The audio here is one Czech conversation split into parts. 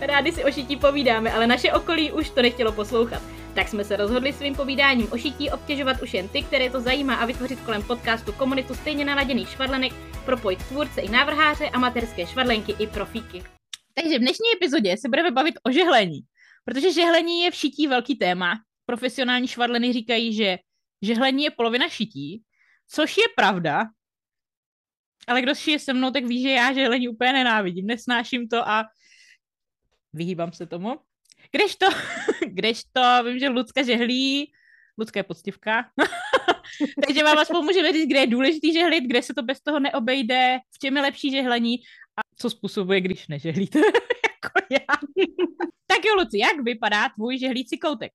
Rádi si o šití povídáme, ale naše okolí už to nechtělo poslouchat. Tak jsme se rozhodli svým povídáním o šití obtěžovat už jen ty, které to zajímá a vytvořit kolem podcastu komunitu stejně naladěných švadlenek, propojit tvůrce i návrháře, amatérské švadlenky i profíky. Takže v dnešní epizodě se budeme bavit o žehlení, protože žehlení je v šití velký téma. Profesionální švadleny říkají, že žehlení je polovina šití, což je pravda, ale kdo šije se mnou, tak ví, že já žehlení úplně nenávidím, nesnáším to a vyhýbám se tomu. Když to, když to, vím, že Lucka žehlí, Lucka je poctivka, takže vám aspoň můžeme říct, kde je důležitý žehlit, kde se to bez toho neobejde, v čem je lepší žehlení a co způsobuje, když nežehlíte, jako já. tak jo, Luci, jak vypadá tvůj žehlící koutek?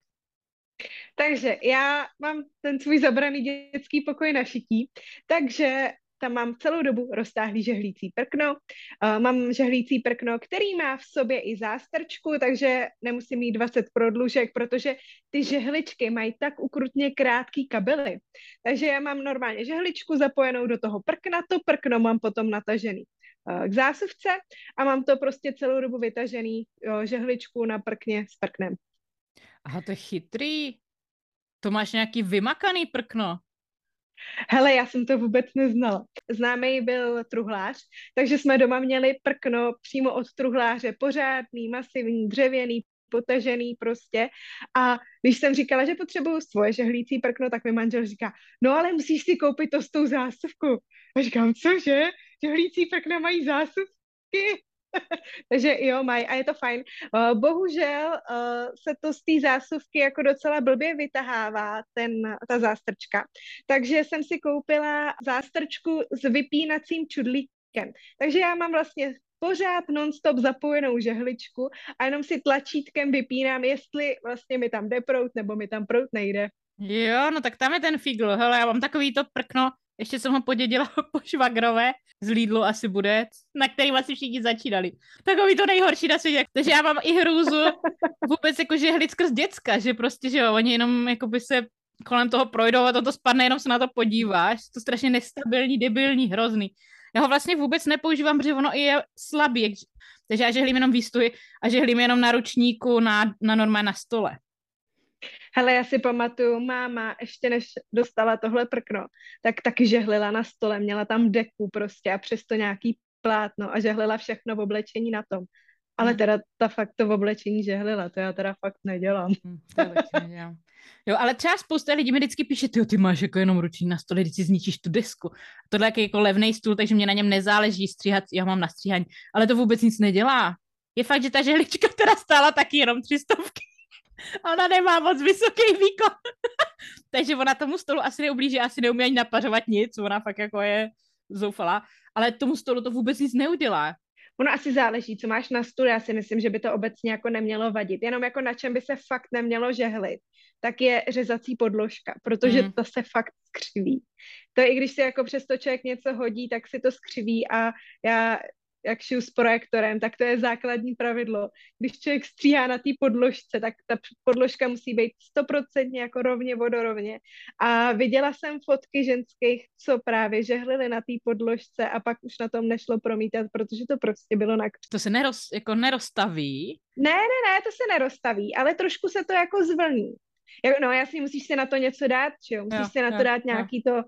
Takže já mám ten svůj zabraný dětský pokoj na šití, takže tam mám celou dobu roztáhlý žehlící prkno. Uh, mám žehlící prkno, který má v sobě i zástrčku, takže nemusím mít 20 prodlužek, protože ty žehličky mají tak ukrutně krátký kabely. Takže já mám normálně žehličku zapojenou do toho prkna, to prkno mám potom natažený uh, k zásuvce a mám to prostě celou dobu vytažený jo, žehličku na prkně s prknem. Aha, to je chytrý. To máš nějaký vymakaný prkno. Hele, já jsem to vůbec neznala. Známý byl truhlář, takže jsme doma měli prkno přímo od truhláře, pořádný, masivní, dřevěný, potažený prostě. A když jsem říkala, že potřebuju svoje žehlící prkno, tak mi manžel říká, no ale musíš si koupit to s tou zásuvkou. A říkám, cože? Žehlící prkna mají zásuvky? Takže jo, mají a je to fajn. Uh, bohužel uh, se to z té zásuvky jako docela blbě vytahává, ten, ta zástrčka. Takže jsem si koupila zástrčku s vypínacím čudlíkem. Takže já mám vlastně pořád nonstop zapojenou žehličku a jenom si tlačítkem vypínám, jestli vlastně mi tam jde prout nebo mi tam prout nejde. Jo, no tak tam je ten figl. Hele, já mám takový to prkno, ještě jsem ho podědila po švagrové, z Lidlu asi bude, na kterým asi všichni začínali. Takový to nejhorší na světě. Takže já mám i hrůzu vůbec jako žehlit skrz děcka, že prostě, že jo, oni jenom jako by se kolem toho projdou a toto spadne, jenom se na to podíváš. To strašně nestabilní, debilní, hrozný. Já ho vlastně vůbec nepoužívám, protože ono i je slabý. Takže já žehlím jenom výstuhy a žehlím jenom na ručníku, na, na normálně na stole. Hele, já si pamatuju, máma, ještě než dostala tohle prkno, tak taky žehlila na stole, měla tam deku prostě a přesto nějaký plátno a žehlila všechno v oblečení na tom. Ale hmm. teda ta fakt to v oblečení žehlila, to já teda fakt nedělám. Hmm, jo, ale třeba spousta lidí mi vždycky píše, ty, ty máš jako jenom ruční na stole, když si zničíš tu desku. Tohle je jako levný stůl, takže mě na něm nezáleží stříhat, já mám na stříhání, ale to vůbec nic nedělá. Je fakt, že ta žehlička teda stála taky jenom tři stovky. Ona nemá moc vysoký výkon. Takže ona tomu stolu asi neublíží, asi neumí ani napařovat nic, ona fakt jako je zoufalá, ale tomu stolu to vůbec nic neudělá. Ono asi záleží, co máš na stole. Já si myslím, že by to obecně jako nemělo vadit. Jenom jako na čem by se fakt nemělo žehlit, tak je řezací podložka, protože mm. to se fakt skřiví. To i když si jako přes to člověk něco hodí, tak si to skřiví a já jak šiju s projektorem, tak to je základní pravidlo. Když člověk stříhá na té podložce, tak ta podložka musí být stoprocentně jako rovně vodorovně. A viděla jsem fotky ženských, co právě žehlili na té podložce a pak už na tom nešlo promítat, protože to prostě bylo na To se neroz, jako nerozstaví? Ne, ne, ne, to se nerozstaví, ale trošku se to jako zvlní. No jasně, musíš si na to něco dát, že jo? Musíš jo, si na to jo, dát nějaký jo. to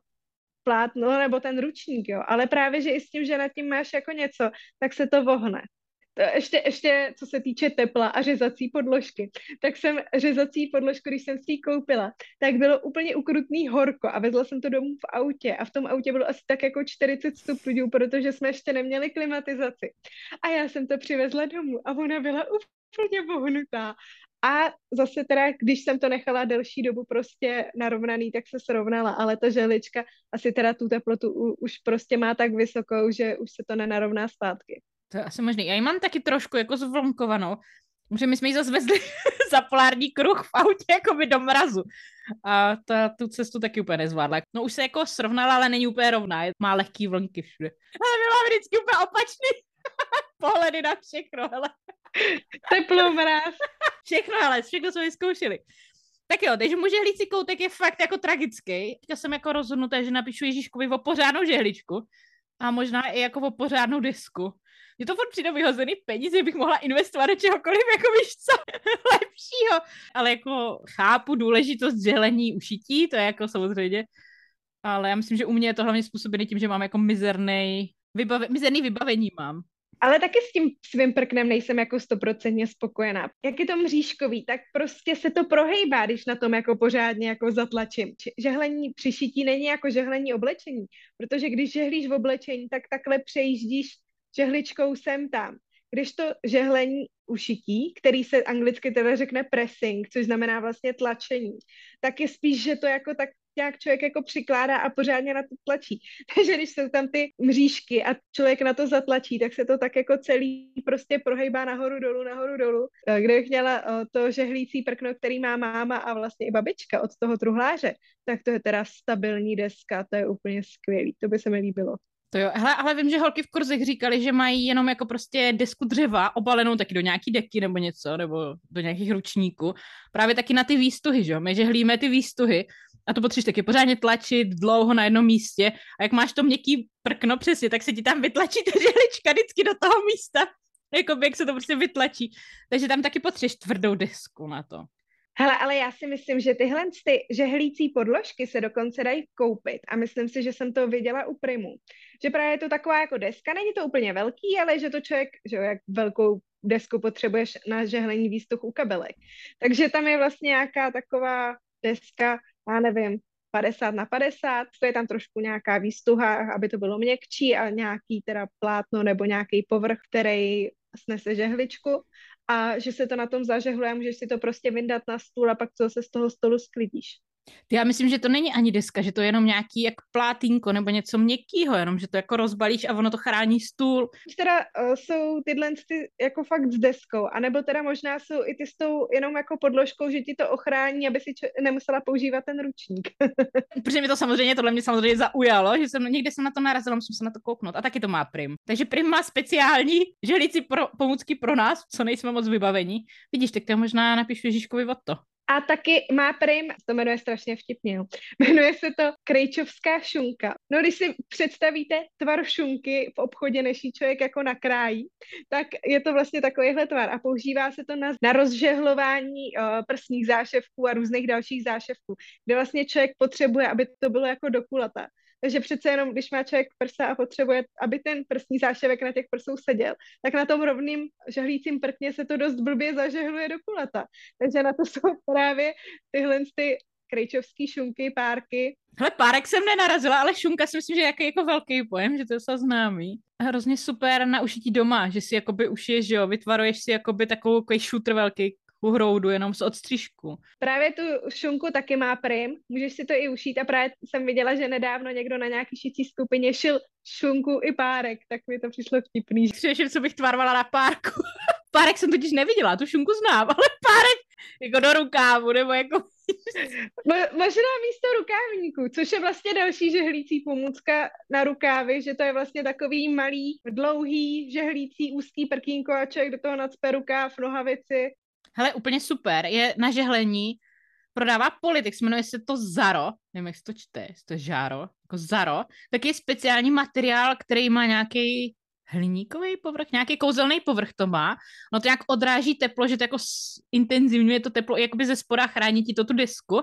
plátno nebo ten ručník, jo. Ale právě, že i s tím, že nad tím máš jako něco, tak se to vohne. To ještě, ještě, co se týče tepla a řezací podložky, tak jsem řezací podložku, když jsem si ji koupila, tak bylo úplně ukrutný horko a vezla jsem to domů v autě a v tom autě bylo asi tak jako 40 stupňů, protože jsme ještě neměli klimatizaci. A já jsem to přivezla domů a ona byla úplně vohnutá a zase teda, když jsem to nechala delší dobu prostě narovnaný, tak se srovnala, ale ta žehlička asi teda tu teplotu už prostě má tak vysokou, že už se to nenarovná zpátky. To je asi možný. Já ji mám taky trošku jako zvlnkovanou, Může my jsme ji zase vezli za polární kruh v autě, jako by do mrazu. A ta tu cestu taky úplně nezvládla. No už se jako srovnala, ale není úplně rovná. Má lehký vlnky všude. Ale my máme vždycky úplně opačný pohledy na všechno, hele. Teplo, mráz. Všechno, ale všechno jsme vyzkoušeli. Tak jo, takže můj žehlící koutek je fakt jako tragický. Já jsem jako rozhodnutá, že napíšu Ježíškovi o pořádnou žehličku a možná i jako o pořádnou disku. Je to furt přijde vyhozený peníze, bych mohla investovat do čehokoliv, jako víš co, lepšího. Ale jako chápu důležitost želení ušití, to je jako samozřejmě. Ale já myslím, že u mě je to hlavně způsobené tím, že mám jako mizerný, vybave, mizerný vybavení mám. Ale taky s tím svým prknem nejsem jako stoprocentně spokojená. Jak je to mřížkový, tak prostě se to prohejbá, když na tom jako pořádně jako zatlačím. Žehlení přišití není jako žehlení oblečení, protože když žehlíš v oblečení, tak takhle přejíždíš žehličkou sem tam. Když to žehlení ušití, který se anglicky teda řekne pressing, což znamená vlastně tlačení, tak je spíš, že to jako tak nějak člověk jako přikládá a pořádně na to tlačí. Takže když jsou tam ty mřížky a člověk na to zatlačí, tak se to tak jako celý prostě prohejbá nahoru dolů, nahoru dolů. Eh, kde bych měla eh, to žehlící prkno, který má máma a vlastně i babička od toho truhláře, tak to je teda stabilní deska, to je úplně skvělý, to by se mi líbilo. To jo, hele, ale vím, že holky v kurzech říkali, že mají jenom jako prostě desku dřeva obalenou taky do nějaký deky nebo něco, nebo do nějakých ručníků. Právě taky na ty výstuhy, že jo? My žehlíme ty výstuhy a to potřebuješ taky pořádně tlačit dlouho na jednom místě a jak máš to měkký prkno přesně, tak se ti tam vytlačí ta žehlička vždycky do toho místa, jako jak se to prostě vytlačí. Takže tam taky potřebuješ tvrdou desku na to. Hele, ale já si myslím, že tyhle ty žehlící podložky se dokonce dají koupit a myslím si, že jsem to viděla u Primu. Že právě je to taková jako deska, není to úplně velký, ale že to člověk, že jak velkou desku potřebuješ na žehlení výstuch u kabelek. Takže tam je vlastně nějaká taková deska, já nevím, 50 na 50, to je tam trošku nějaká výstuha, aby to bylo měkčí a nějaký teda plátno nebo nějaký povrch, který snese žehličku a že se to na tom zažehluje můžeš si to prostě vyndat na stůl a pak co se z toho stolu sklidíš. Já myslím, že to není ani deska, že to je jenom nějaký jak plátínko nebo něco měkkýho, jenom že to jako rozbalíš a ono to chrání stůl. Teda uh, jsou tyhle ty jako fakt s deskou, anebo teda možná jsou i ty s tou jenom jako podložkou, že ti to ochrání, aby si č- nemusela používat ten ručník. Protože mi to samozřejmě, tohle mě samozřejmě zaujalo, že jsem někde jsem na to narazila, musím se na to kouknout. A taky to má Prim. Takže Prim má speciální želici pro, pomůcky pro nás, co nejsme moc vybavení. Vidíš, tak to možná napíšu Ježíškovi od to. A taky má prim, to jmenuje strašně vtipně, jo. jmenuje se to krejčovská šunka. No když si představíte tvar šunky v obchodě, než ji člověk jako nakrájí, tak je to vlastně takovýhle tvar a používá se to na, na rozžehlování uh, prsních záševků a různých dalších záševků, kde vlastně člověk potřebuje, aby to bylo jako dokulata. Takže přece jenom, když má člověk prsa a potřebuje, aby ten prsní záševek na těch prsou seděl, tak na tom rovným žehlícím prkně se to dost blbě zažehluje do kulata. Takže na to jsou právě tyhle ty krejčovský šunky, párky. Hele, párek jsem nenarazila, ale šunka si myslím, že je jako velký pojem, že to je se známý. Hrozně super na ušití doma, že si jakoby ušiješ, že jo, vytvaruješ si jakoby takovou takový šutr velký, hroudu, jenom z odstřižku. Právě tu šunku taky má prim, můžeš si to i ušít a právě jsem viděla, že nedávno někdo na nějaký šicí skupině šil šunku i párek, tak mi to přišlo vtipný. Především, co bych tvarovala na párku. párek jsem totiž neviděla, tu šunku znám, ale párek jako do rukávu, nebo jako... Mo- možná místo rukávníku, což je vlastně další žehlící pomůcka na rukávy, že to je vlastně takový malý, dlouhý, žehlící, úzký prkínko a člověk do toho nadspe rukáv, nohavici hele, úplně super, je na žehlení, prodává Politix, jmenuje se to Zaro, nevím, jak se to čte, jestli to je Žáro, jako Zaro, tak je speciální materiál, který má nějaký hliníkový povrch, nějaký kouzelný povrch to má, no to nějak odráží teplo, že to jako intenzivňuje to teplo, jakoby ze spoda chrání ti to tu desku.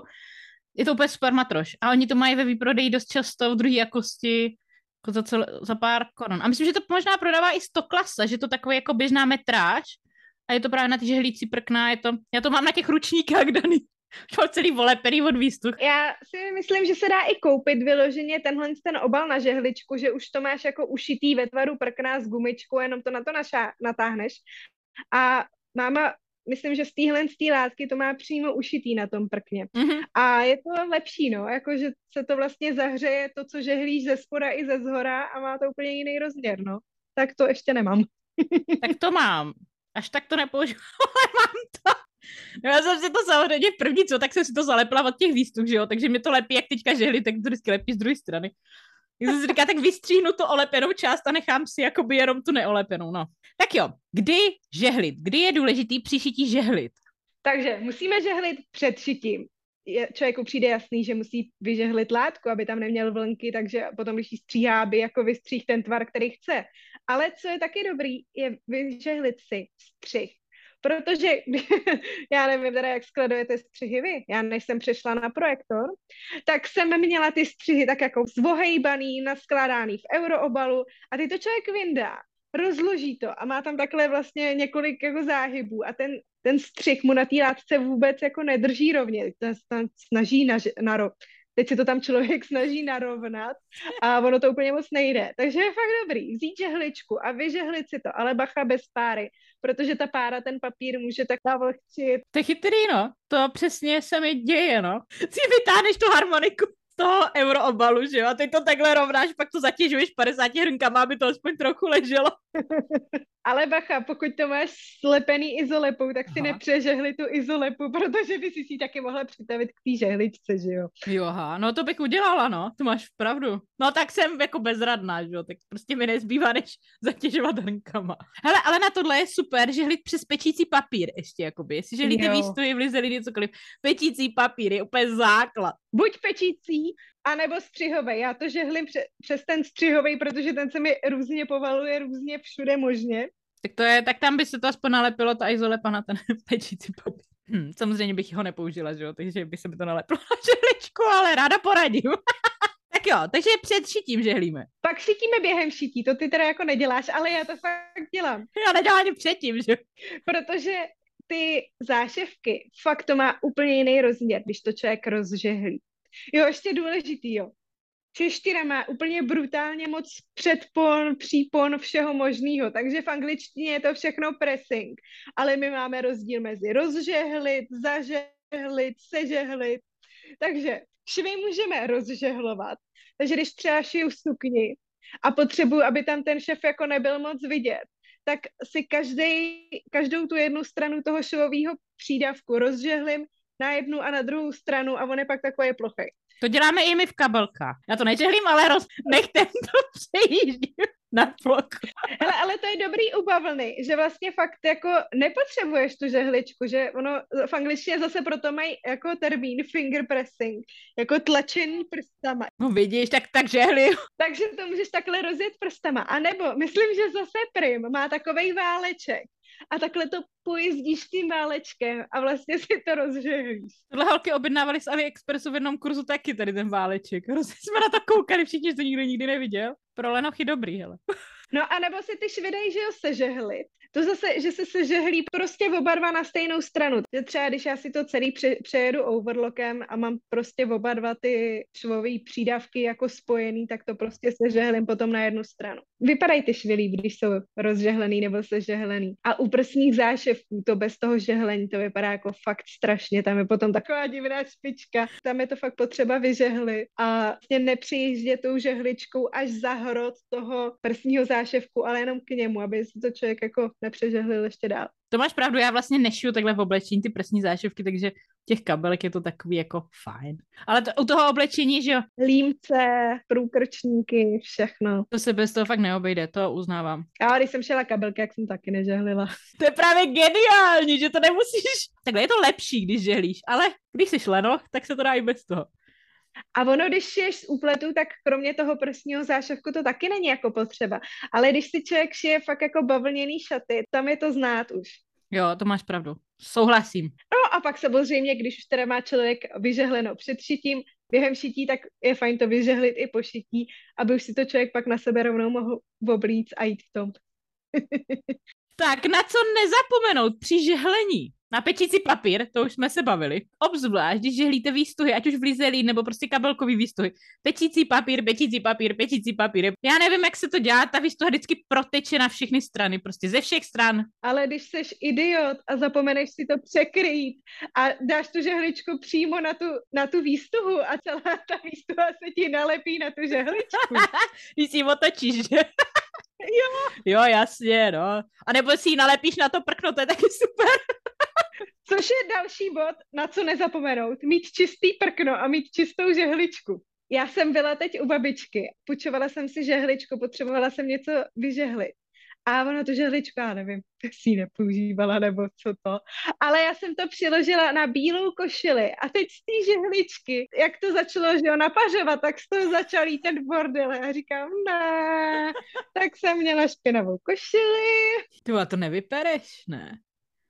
Je to úplně super matroš. A oni to mají ve výprodeji dost často v druhé jakosti, jako za, cel, za pár korun. A myslím, že to možná prodává i 100 klasa, že to takový jako běžná metráž, a je to právě na ty žehlící prkna, je to, já to mám na těch ručníkách daný. Mám celý voleperý od výstuch. Já si myslím, že se dá i koupit vyloženě tenhle ten obal na žehličku, že už to máš jako ušitý ve tvaru prkna s gumičkou, jenom to na to našá, natáhneš. A máma, myslím, že z téhle z té látky to má přímo ušitý na tom prkně. Mm-hmm. A je to lepší, no, jakože se to vlastně zahřeje to, co žehlíš ze spoda i ze zhora a má to úplně jiný rozměr, no. Tak to ještě nemám. tak to mám. Až tak to nepoužiju, ale mám to. No já jsem si to samozřejmě první co, tak jsem si to zalepila od těch výstup, že jo, takže mi to lepí, jak teďka žehli, tak to vždycky lepí z druhé strany. Já jsem si říká, tak vystříhnu tu olepenou část a nechám si jakoby jenom tu neolepenou, no. Tak jo, kdy žehlit? Kdy je důležitý při šití žehlit? Takže musíme žehlit před šitím. Je, člověku přijde jasný, že musí vyžehlit látku, aby tam neměl vlnky, takže potom, když ji stříhá, aby jako vystříh ten tvar, který chce. Ale co je taky dobrý, je vyžehlit si střih. Protože já nevím teda, jak skladujete střihy vy. Já než jsem přešla na projektor, tak jsem měla ty střihy tak jako zvohejbaný, naskládaný v euroobalu a ty to člověk vyndá rozloží to a má tam takhle vlastně několik jako záhybů a ten, ten střih mu na té látce vůbec jako nedrží rovně, to se snaží na, na ro, teď si to tam člověk snaží narovnat a ono to úplně moc nejde. Takže je fakt dobrý vzít žehličku a vyžehlit si to, ale bacha bez páry, protože ta pára ten papír může tak navlhčit. To je chytrý, no. To přesně se mi děje, no. Si vytáhneš tu harmoniku toho euroobalu, že jo? A ty to takhle rovnáš, pak to zatěžuješ 50 hrnkama, aby to aspoň trochu leželo. Ale bacha, pokud to máš slepený izolepou, tak si Aha. nepřežehli tu izolepu, protože by si si taky mohla přitavit k té žehličce, že jo? Jo, aha, no to bych udělala, no, to máš pravdu. No tak jsem jako bezradná, že jo, tak prostě mi nezbývá, než zatěžovat hrnkama. Hele, ale na tohle je super, žehlit přes pečící papír ještě, jakoby, jestli žehlíte výstupy, vlizeli cokoliv. Pečící papír je úplně základ. Buď pečící, anebo střihový. Já to žehlím pře- přes ten střihový, protože ten se mi různě povaluje, různě všude možně. Tak to je, tak tam by se to aspoň nalepilo, ta izolepa na ten pečící papír. Hm, samozřejmě bych ho nepoužila, že jo, takže by se mi to nalepilo na žehličku, ale ráda poradím. tak jo, takže před šitím žehlíme. Pak šitíme během šití, to ty teda jako neděláš, ale já to fakt dělám. Já nedělám ani předtím, že Protože ty záševky, fakt to má úplně jiný rozměr, když to člověk rozžehlí. Jo, ještě důležitý, jo. Čeština má úplně brutálně moc předpon, přípon, všeho možného, takže v angličtině je to všechno pressing, ale my máme rozdíl mezi rozžehlit, zažehlit, sežehlit, takže švy můžeme rozžehlovat, takže když třeba šiju sukni a potřebuji, aby tam ten šef jako nebyl moc vidět, tak si každý, každou tu jednu stranu toho švového přídavku rozžehlím na jednu a na druhou stranu a on je pak takový plochý. To děláme i my v kabelkách. Já to nežehlím, ale roz... nechtem to přejíždím na plochu. Hele, ale to je dobrý u bavlny, že vlastně fakt jako nepotřebuješ tu žehličku, že ono v angličtině zase proto mají jako termín finger pressing, jako tlačení prstama. No vidíš, tak, tak žehli. Takže to můžeš takhle rozjet prstama. A nebo myslím, že zase Prim má takovej váleček, a takhle to pojezdíš tím válečkem a vlastně si to rozžehlíš. Tohle holky objednávali z AliExpressu v jednom kurzu taky tady ten váleček. Hrozně jsme na to koukali všichni, že to nikdo nikdy neviděl. Pro lenochy dobrý, hele. No a nebo si ty švidej, že jo, sežehlit. To zase, že se sežehlí prostě oba dva na stejnou stranu. Že třeba, když já si to celý pře- přejedu overlockem a mám prostě oba dva ty švové přídavky jako spojený, tak to prostě sežehlím potom na jednu stranu. Vypadají ty švilí, když jsou rozžehlený nebo sežehlený. A u prsních záševků to bez toho žehlení to vypadá jako fakt strašně. Tam je potom taková divná špička. Tam je to fakt potřeba vyžehlit a vlastně nepřijíždět tou žehličkou až za hrot toho prsního záševku, ale jenom k němu, aby se to člověk jako nepřežehlil ještě dál. To máš pravdu, já vlastně nešiju takhle v oblečení ty prsní záševky, takže těch kabelek je to takový jako fajn. Ale to, u toho oblečení, že jo? Límce, průkrčníky, všechno. To se bez toho fakt neobejde, to uznávám. A když jsem šela kabelky, jak jsem taky nežehlila. To je právě geniální, že to nemusíš. Takhle je to lepší, když žehlíš, ale když jsi lenoch, tak se to dá i bez toho. A ono, když šiješ z úpletu, tak kromě toho prsního záševku to taky není jako potřeba. Ale když si člověk šije fakt jako bavlněný šaty, tam je to znát už. Jo, to máš pravdu. Souhlasím. No a pak samozřejmě, když už teda má člověk vyžehleno před šitím, během šití, tak je fajn to vyžehlit i po šití, aby už si to člověk pak na sebe rovnou mohl oblíct a jít v tom. tak na co nezapomenout při žehlení? Na pečící papír, to už jsme se bavili. Obzvlášť, když žehlíte výstuhy, ať už v lizelí nebo prostě kabelkový výstuhy. Pečící papír, pečící papír, pečící papír. Já nevím, jak se to dělá, ta výstuha vždycky proteče na všechny strany, prostě ze všech stran. Ale když jsi idiot a zapomeneš si to překrýt a dáš tu žehličku přímo na tu, na tu výstuhu a celá ta výstuha se ti nalepí na tu žehličku. když si ji otočíš, že? Jo. Jo, jasně, no. A nebo si ji nalepíš na to prkno, to je taky super. Což je další bod, na co nezapomenout. Mít čistý prkno a mít čistou žehličku. Já jsem byla teď u babičky, půjčovala jsem si žehličku, potřebovala jsem něco vyžehlit. A ona to žehličku, já nevím, si ji nepoužívala nebo co to. Ale já jsem to přiložila na bílou košili a teď z té žehličky, jak to začalo, že jo, napařovat, tak z toho začal jít ten bordel. A já říkám, ne, tak jsem měla špinavou košili. Ty a to nevypereš, ne?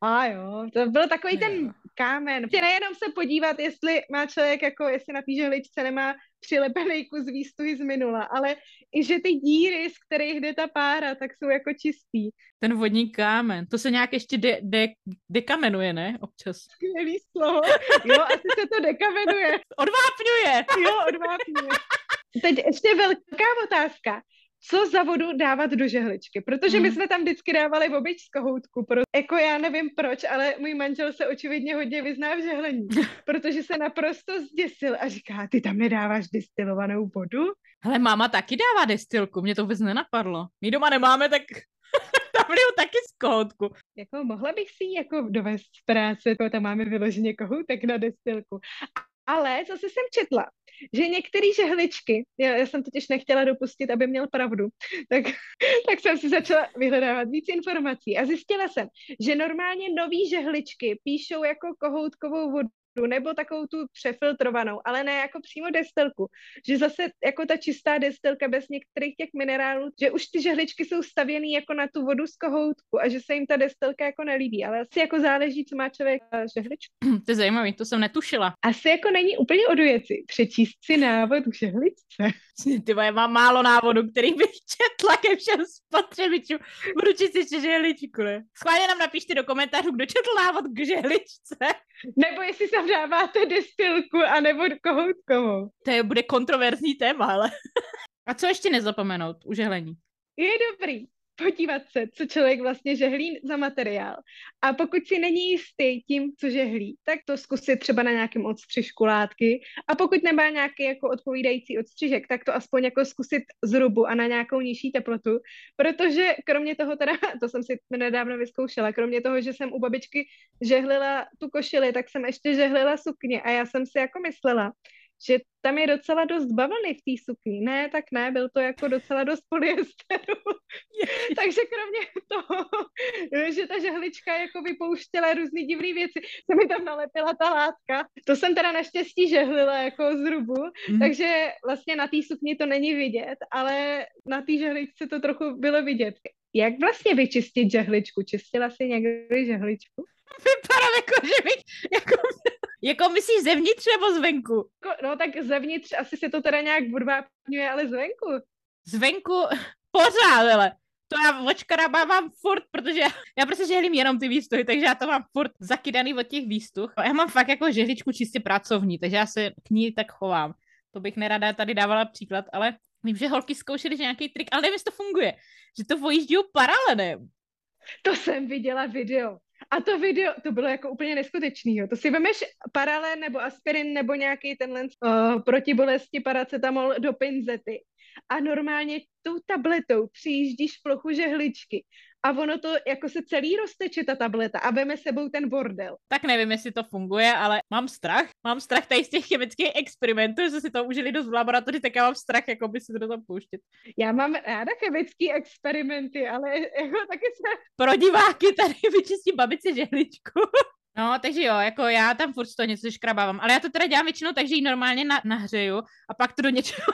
A jo, to byl takový ten kámen. Nejenom se podívat, jestli má člověk, jako jestli na té žehličce nemá přilepený kus výstuhy z minula, ale i že ty díry, z kterých jde ta pára, tak jsou jako čistý. Ten vodní kámen, to se nějak ještě de, de, dekamenuje, ne? Občas. Skvělý slovo. Jo, asi se to dekamenuje. Odvápňuje. Jo, odvápňuje. Teď ještě velká otázka co za vodu dávat do žehličky, protože my hmm. jsme tam vždycky dávali v obyč z kohoutku, pro, jako já nevím proč, ale můj manžel se očividně hodně vyzná v žehlení, protože se naprosto zděsil a říká, ty tam nedáváš destilovanou vodu? Ale máma taky dává destilku, mě to vůbec nenapadlo. My doma nemáme, tak tam taky z kohoutku. Jako mohla bych si ji jako dovést z práce, jako tam máme vyloženě kohoutek na destilku. Ale zase jsem četla, že některé žehličky, já, já jsem totiž nechtěla dopustit, aby měl pravdu, tak, tak jsem si začala vyhledávat víc informací. A zjistila jsem, že normálně nový žehličky píšou jako kohoutkovou vodu nebo takovou tu přefiltrovanou, ale ne jako přímo destilku. Že zase jako ta čistá destilka bez některých těch minerálů, že už ty žehličky jsou stavěný jako na tu vodu z kohoutku a že se jim ta destilka jako nelíbí, ale asi jako záleží, co má člověk žehličku. To je zajímavé, to jsem netušila. Asi jako není úplně od věci přečíst si návod k žehličce. Ty já mám málo návodů, který bych četla ke všem spotřebičům. Budu číst ještě žehličku, ne? Schválně nám napište do komentářů, kdo četl návod k žehličce. Nebo jestli se tam dáváte destilku anebo kohoutkovou. To je, bude kontroverzní téma, ale... A co ještě nezapomenout u žehlení? Je dobrý podívat se, co člověk vlastně žehlí za materiál. A pokud si není jistý tím, co žehlí, tak to zkusit třeba na nějakém odstřižku látky. A pokud nemá nějaký jako odpovídající odstřižek, tak to aspoň jako zkusit zrubu a na nějakou nižší teplotu. Protože kromě toho teda, to jsem si nedávno vyzkoušela, kromě toho, že jsem u babičky žehlila tu košili, tak jsem ještě žehlila sukně a já jsem si jako myslela, že tam je docela dost bavlny v té sukni. Ne, tak ne, byl to jako docela dost polyesteru. Takže kromě toho, že ta žehlička jako vypouštěla různý divné věci, se mi tam nalepila ta látka. To jsem teda naštěstí žehlila jako zrubu, mm. takže vlastně na té sukni to není vidět, ale na té žehličce to trochu bylo vidět. Jak vlastně vyčistit žehličku? Čistila si někdy žehličku? Vypadám jako, že bych jako jako myslíš zevnitř nebo zvenku? No tak zevnitř asi se to teda nějak budvápňuje, ale zvenku. Zvenku pořád, ale to já očkaraba mám furt, protože já, já prostě žehlím jenom ty výstuhy, takže já to mám furt zakydaný od těch výstuh. Já mám fakt jako žehličku čistě pracovní, takže já se k ní tak chovám. To bych nerada tady dávala příklad, ale vím, že holky zkoušely že nějaký trik, ale nevím, jestli to funguje. Že to vojíždí paralenem. To jsem viděla video. A to video, to bylo jako úplně neskutečný. Jo. To si vemeš paralen nebo aspirin nebo nějaký tenhle uh, protibolesti paracetamol do pinzety a normálně tou tabletou přijíždíš plochu žehličky a ono to jako se celý rozteče ta tableta a veme sebou ten bordel. Tak nevím, jestli to funguje, ale mám strach. Mám strach tady z těch chemických experimentů, že si to užili dost v laboratoři, tak já mám strach, jako by si to tam pouštět. Já mám ráda chemické experimenty, ale jako taky se... Pro diváky tady vyčistím babice žehličku. No, takže jo, jako já tam furt to něco škrabávám, ale já to teda dělám většinou tak, že ji normálně na, nahřeju a pak to do něčeho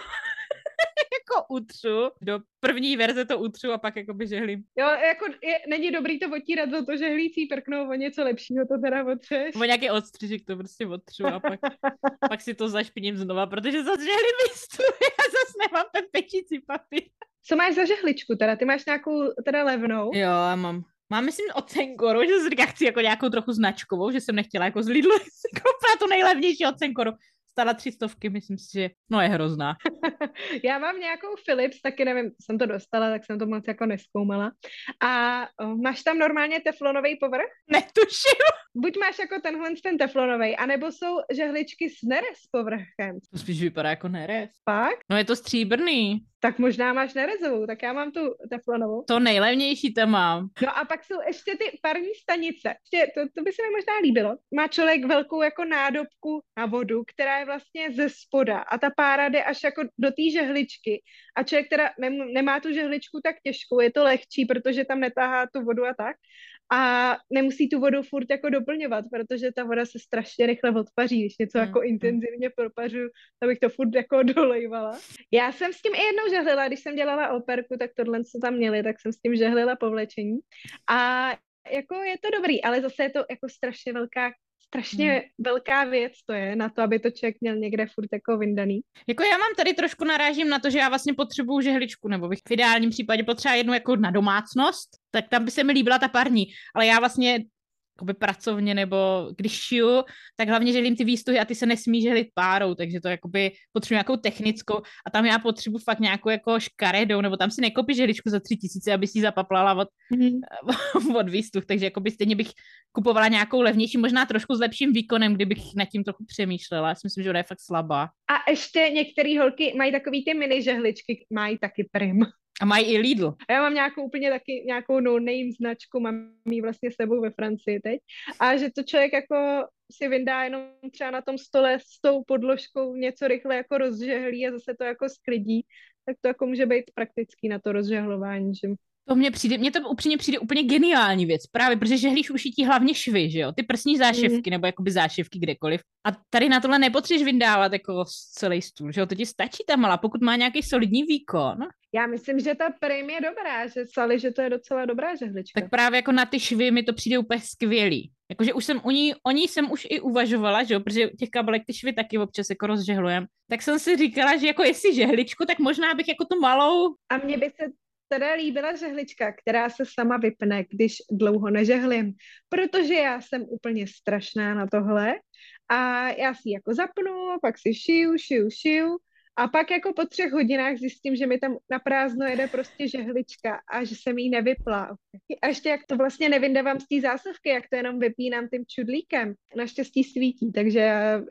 jako utřu. Do první verze to utřu a pak jako by žehlím. Jo, jako je, není dobrý to otírat za to, že hlící prknou o něco lepšího, to teda otřeš. O nějaký odstřižek to prostě otřu a pak, pak si to zašpiním znova, protože zase žehlím místu, já zase nemám ten pečící papír. Co máš za žehličku teda? Ty máš nějakou teda levnou? Jo, já mám. Mám, myslím, od Cenkoru, že si říká, chci jako nějakou trochu značkovou, že jsem nechtěla jako z Lidlu si koupit tu nejlevnější od Cenkoru stála tři stovky, myslím si, že no je hrozná. Já mám nějakou Philips, taky nevím, jsem to dostala, tak jsem to moc jako neskoumala. A o, máš tam normálně teflonový povrch? Netuším. Buď máš jako tenhle ten teflonový, anebo jsou žehličky s nerez povrchem. To spíš vypadá jako nerez. Pak? No je to stříbrný. Tak možná máš nerezovou, tak já mám tu teflonovou. To nejlevnější to mám. No a pak jsou ještě ty parní stanice. Ještě, to, to by se mi možná líbilo. Má člověk velkou jako nádobku na vodu, která je vlastně ze spoda a ta pára jde až jako do té žehličky a člověk teda nemá tu žehličku tak těžkou, je to lehčí, protože tam netáhá tu vodu a tak a nemusí tu vodu furt jako doplňovat, protože ta voda se strašně rychle odpaří, když něco mm. jako intenzivně propařu, tak bych to furt jako dolejvala. Já jsem s tím i jednou žehlila, když jsem dělala operku, tak tohle, co tam měli, tak jsem s tím žehlila povlečení a jako je to dobrý, ale zase je to jako strašně velká strašně hmm. velká věc to je na to, aby to člověk měl někde furt jako vyndaný. Jako já mám tady trošku narážím na to, že já vlastně potřebuju žehličku, nebo bych v ideálním případě potřeba jednu jako na domácnost, tak tam by se mi líbila ta parní, ale já vlastně jakoby pracovně nebo když šiju, tak hlavně želím ty výstuhy a ty se nesmí želit párou, takže to jakoby potřebuji nějakou technickou a tam já potřebuji fakt nějakou jako škaredou, nebo tam si nekopíš želičku za tři tisíce, aby si ji zapaplala od, mm. od výstuh, takže jakoby stejně bych kupovala nějakou levnější, možná trošku s lepším výkonem, kdybych nad tím trochu přemýšlela. Já si myslím, že ona je fakt slabá. A ještě některé holky mají takový ty mini žehličky, mají taky prim. A mají i Lidl. A já mám nějakou úplně taky nějakou no-name značku, mám ji vlastně sebou ve Francii teď. A že to člověk jako si vyndá jenom třeba na tom stole s tou podložkou něco rychle jako rozžehlí a zase to jako sklidí, tak to jako může být praktický na to rozžehlování, že to mně přijde, mně to upřímně přijde úplně geniální věc, právě protože žehlíš ušití hlavně švy, že jo, ty prsní zášivky mm. nebo jakoby zášivky kdekoliv. A tady na tohle nepotřebuješ vyndávat jako celý stůl, že jo, to ti stačí ta malá, pokud má nějaký solidní výkon. Já myslím, že ta prim je dobrá, že psali, že to je docela dobrá žehlička. Tak právě jako na ty švy mi to přijde úplně skvělý. Jakože už jsem u ní, o ní jsem už i uvažovala, že jo, protože těch kabelek ty švy taky občas jako rozžehlujem. Tak jsem si říkala, že jako jestli žehličku, tak možná bych jako tu malou... A mně by se teda líbila žehlička, která se sama vypne, když dlouho nežehlím, protože já jsem úplně strašná na tohle a já si jako zapnu, pak si šiju, šiju, šiju a pak jako po třech hodinách zjistím, že mi tam na prázdno jede prostě žehlička a že jsem jí nevypla. A ještě jak to vlastně nevyndávám z té zásuvky, jak to jenom vypínám tím čudlíkem. Naštěstí svítí, takže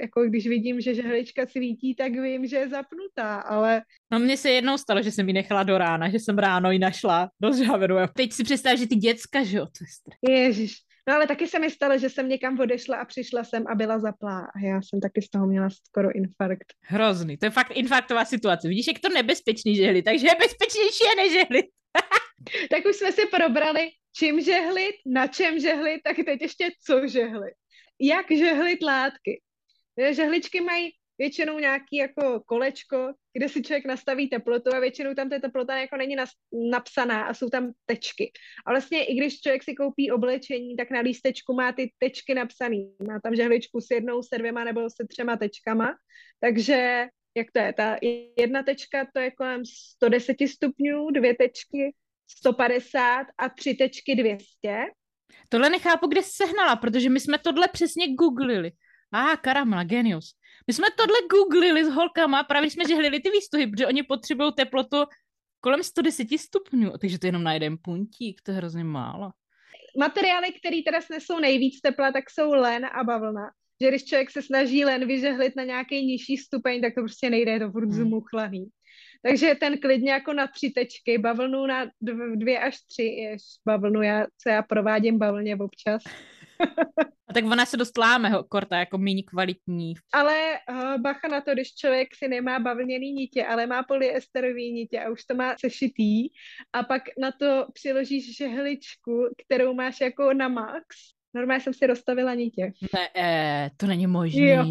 jako když vidím, že žehlička svítí, tak vím, že je zapnutá, ale... No mně se jednou stalo, že jsem ji nechala do rána, že jsem ráno ji našla do žhaveru. Teď si představ, že ty děcka, že jo, to je strach. Ježiš, No ale taky se mi stalo, že jsem někam odešla a přišla jsem a byla zaplá. A já jsem taky z toho měla skoro infarkt. Hrozný. To je fakt infarktová situace. Vidíš, jak to nebezpečný žehlit, takže je bezpečnější je nežehlit. tak už jsme si probrali, čím žehlit, na čem žehlit, tak teď ještě co žehlit. Jak žehlit látky. Žehličky mají většinou nějaký jako kolečko, kde si člověk nastaví teplotu a většinou tam ta teplota jako není nas, napsaná a jsou tam tečky. A vlastně i když člověk si koupí oblečení, tak na lístečku má ty tečky napsaný. Má tam žehličku s jednou, se dvěma nebo se třema tečkama. Takže jak to je? Ta jedna tečka to je kolem 110 stupňů, dvě tečky 150 a tři tečky 200. Tohle nechápu, kde sehnala, protože my jsme tohle přesně googlili. A ah, karamela, genius. My jsme tohle googlili s holkama, právě jsme žehlili ty výstuhy, protože oni potřebují teplotu kolem 110 stupňů, takže to je jenom na jeden puntík, to je hrozně málo. Materiály, které teda snesou nejvíc tepla, tak jsou len a bavlna. Že když člověk se snaží len vyžehlit na nějaký nižší stupeň, tak to prostě nejde, je to furt hmm. zmuchlaný. Takže ten klidně jako na tři tečky, bavlnu na dvě až tři, jež bavlnu, já, co já provádím bavlně občas. A tak ona se dost láme, korta, jako méně kvalitní. Ale uh, bacha na to, když člověk si nemá bavlněný nitě, ale má polyesterový nitě a už to má sešitý a pak na to přiložíš žehličku, kterou máš jako na max. Normálně jsem si rozstavila nitě. Ne, eh, to není možné. Jo.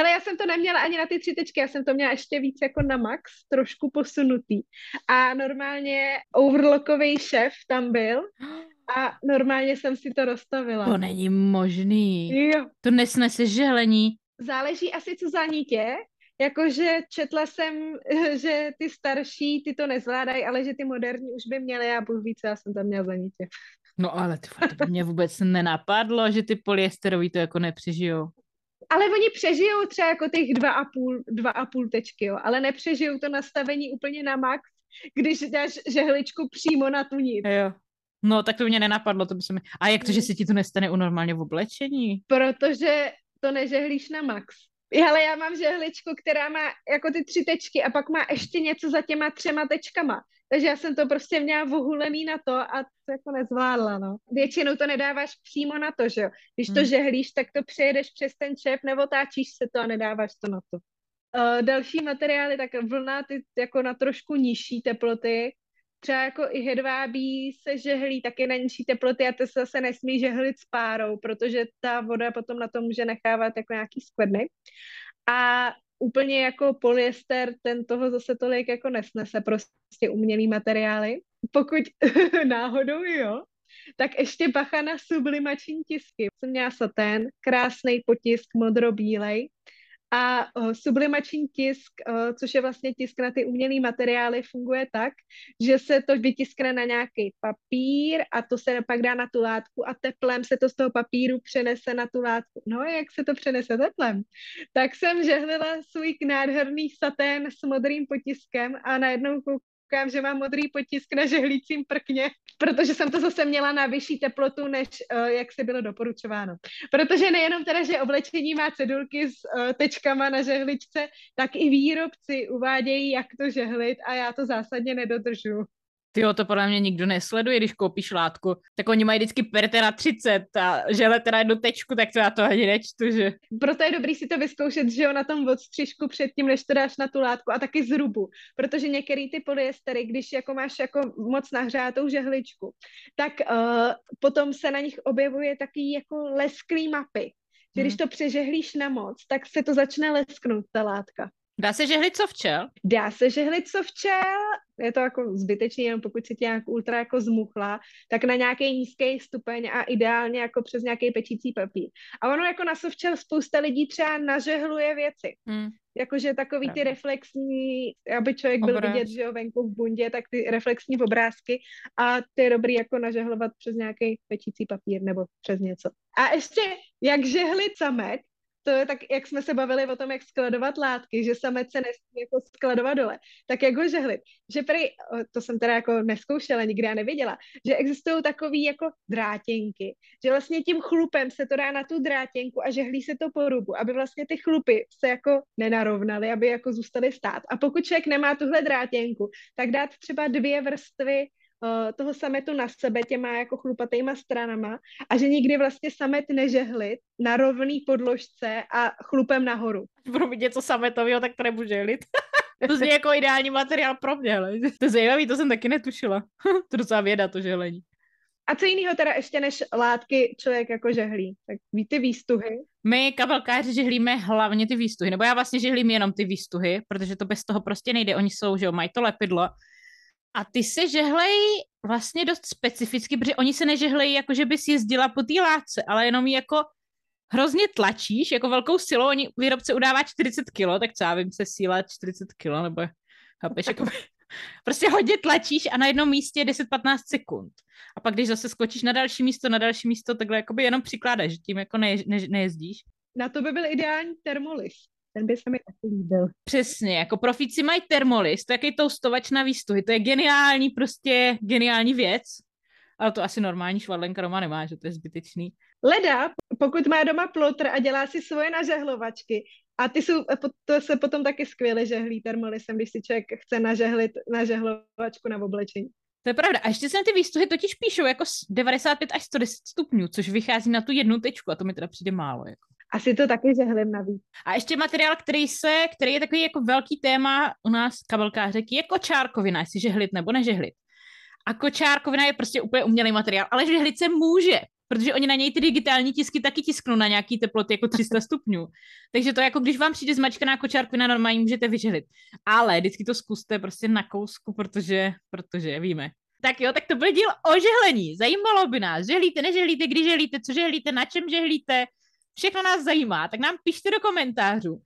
Ale já jsem to neměla ani na ty tři tečky, já jsem to měla ještě víc jako na max, trošku posunutý. A normálně overlockový šef tam byl a normálně jsem si to rozstavila. To není možný. Jo. To nesnese želení. Záleží asi co za nitě, Jakože četla jsem, že ty starší ty to nezvládají, ale že ty moderní už by měly a bůh více, já jsem tam měla za nitě. No ale ty, to by mě vůbec nenapadlo, že ty polyesterový to jako nepřežijou. Ale oni přežijou třeba jako těch dva a půl, dva a půl tečky, jo, ale nepřežijou to nastavení úplně na max, když dáš žehličku přímo na tu nit. Jo. No, tak to mě nenapadlo, to by se mi... A jak to, že se ti to nestane u normálně v oblečení? Protože to nežehlíš na max. Ale já mám žehličku, která má jako ty tři tečky a pak má ještě něco za těma třema tečkama. Takže já jsem to prostě měla vohulený na to a to jako nezvládla, no. Většinou to nedáváš přímo na to, že jo. Když to hmm. žehlíš, tak to přejedeš přes ten čep, nebo táčíš se to a nedáváš to na to. Uh, další materiály, tak vlna ty jako na trošku nižší teploty, třeba jako i hedvábí se žehlí taky na nižší teploty a to se zase nesmí žehlit s párou, protože ta voda potom na to může nechávat jako nějaký skvrny. A úplně jako polyester, ten toho zase tolik jako nesnese, prostě umělý materiály. Pokud náhodou jo, tak ještě bacha na sublimační tisky. Jsem měla satén, krásný potisk modro-bílej, a uh, sublimační tisk, uh, což je vlastně tisk na ty umělé materiály, funguje tak, že se to vytiskne na nějaký papír a to se pak dá na tu látku a teplem se to z toho papíru přenese na tu látku. No, jak se to přenese teplem? Tak jsem žehlila svůj nádherný satén s modrým potiskem a najednou koukám, že mám modrý potisk na žehlícím prkně, protože jsem to zase měla na vyšší teplotu, než uh, jak se bylo doporučováno. Protože nejenom teda, že oblečení má cedulky s uh, tečkama na žehličce, tak i výrobci uvádějí, jak to žehlit a já to zásadně nedodržu. Ty to podle mě nikdo nesleduje, když koupíš látku. Tak oni mají vždycky pertera 30 a žele teda jednu tečku, tak to já to ani nečtu, že? Proto je dobrý si to vyzkoušet, že jo, na tom odstřižku předtím, než to dáš na tu látku a taky zrubu. Protože některé ty polyestery, když jako máš jako moc nahřátou žehličku, tak uh, potom se na nich objevuje taky jako lesklý mapy. Že když hmm. to přežehlíš na moc, tak se to začne lesknout, ta látka. Dá se žehlit co včel? Dá se žehlit co včel, je to jako zbytečný, jenom pokud si tě nějak ultra jako zmuchla, tak na nějaký nízký stupeň a ideálně jako přes nějaký pečící papír. A ono jako na sovčel spousta lidí třeba nažehluje věci. Hmm. Jakože takový ty reflexní, aby člověk byl Obráz. vidět, že jo, venku v bundě, tak ty reflexní obrázky a ty je dobrý jako nažehlovat přes nějaký pečící papír nebo přes něco. A ještě, jak žehlit samet, to je tak, jak jsme se bavili o tom, jak skladovat látky, že samec se nesmí jako skladovat dole, tak jak ho žehlit. Že prý, to jsem teda jako neskoušela, nikdy já nevěděla, že existují takový jako drátěnky, že vlastně tím chlupem se to dá na tu drátěnku a žehlí se to po rubu, aby vlastně ty chlupy se jako nenarovnaly, aby jako zůstaly stát. A pokud člověk nemá tuhle drátěnku, tak dát třeba dvě vrstvy uh, toho sametu na sebe těma jako chlupatýma stranama a že nikdy vlastně samet nežehlit na rovný podložce a chlupem nahoru. Budu mít něco sametového, tak to nebudu žehlit. to je jako ideální materiál pro mě, ale to je zajímavý, to jsem taky netušila. to docela věda, to žehlení. A co jiného teda ještě než látky člověk jako žehlí? Tak ví ty výstuhy? My kabelkáři žehlíme hlavně ty výstuhy, nebo já vlastně žehlím jenom ty výstuhy, protože to bez toho prostě nejde. Oni jsou, že jo, mají to lepidlo a ty se žehlej vlastně dost specificky, protože oni se nežehlejí jako, že bys jezdila po té látce, ale jenom jako hrozně tlačíš, jako velkou silou, oni výrobce udává 40 kilo, tak co já vím, se síla 40 kilo, nebo chápeš, jako prostě hodně tlačíš a na jednom místě 10-15 sekund. A pak, když zase skočíš na další místo, na další místo, takhle jakoby jenom přikládáš, tím jako ne, ne, nejezdíš. Na to by byl ideální termolis. Ten by se mi taky líbil. Přesně, jako profíci mají termolis, to je jaký toustovač na výstuhy, to je geniální, prostě geniální věc, ale to asi normální švadlenka doma nemá, že to je zbytečný. Leda, pokud má doma plotr a dělá si svoje nažehlovačky, a ty jsou, to se potom taky skvěle žehlí termolisem, když si člověk chce nažehlit nažehlovačku na oblečení. To je pravda. A ještě se ty výstuhy totiž píšou jako 95 až 110 stupňů, což vychází na tu jednu tečku a to mi teda přijde málo. Jako. Asi to taky žehlím navíc. A ještě materiál, který se, který je takový jako velký téma u nás kabelkářek, je kočárkovina, jestli žehlit nebo nežehlit. A kočárkovina je prostě úplně umělý materiál, ale žehlit se může, protože oni na něj ty digitální tisky taky tisknou na nějaký teploty jako 300 stupňů. Takže to jako když vám přijde zmačkaná kočárkovina, normálně můžete vyžehlit. Ale vždycky to zkuste prostě na kousku, protože, protože víme. Tak jo, tak to byl díl o žehlení. Zajímalo by nás, žehlíte, nežehlíte, když žehlíte, co žehlíte, na čem žehlíte, všechno nás zajímá, tak nám pište do komentářů.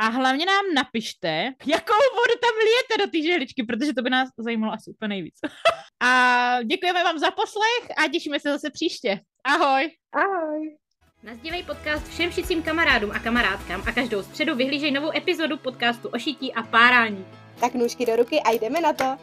A hlavně nám napište, jakou vodu tam lijete do té žehličky, protože to by nás zajímalo asi úplně nejvíc. a děkujeme vám za poslech a těšíme se zase příště. Ahoj! Ahoj! Nazdívej podcast všem šicím kamarádům a kamarádkám a každou středu vyhlížej novou epizodu podcastu o šití a párání. Tak nůžky do ruky a jdeme na to!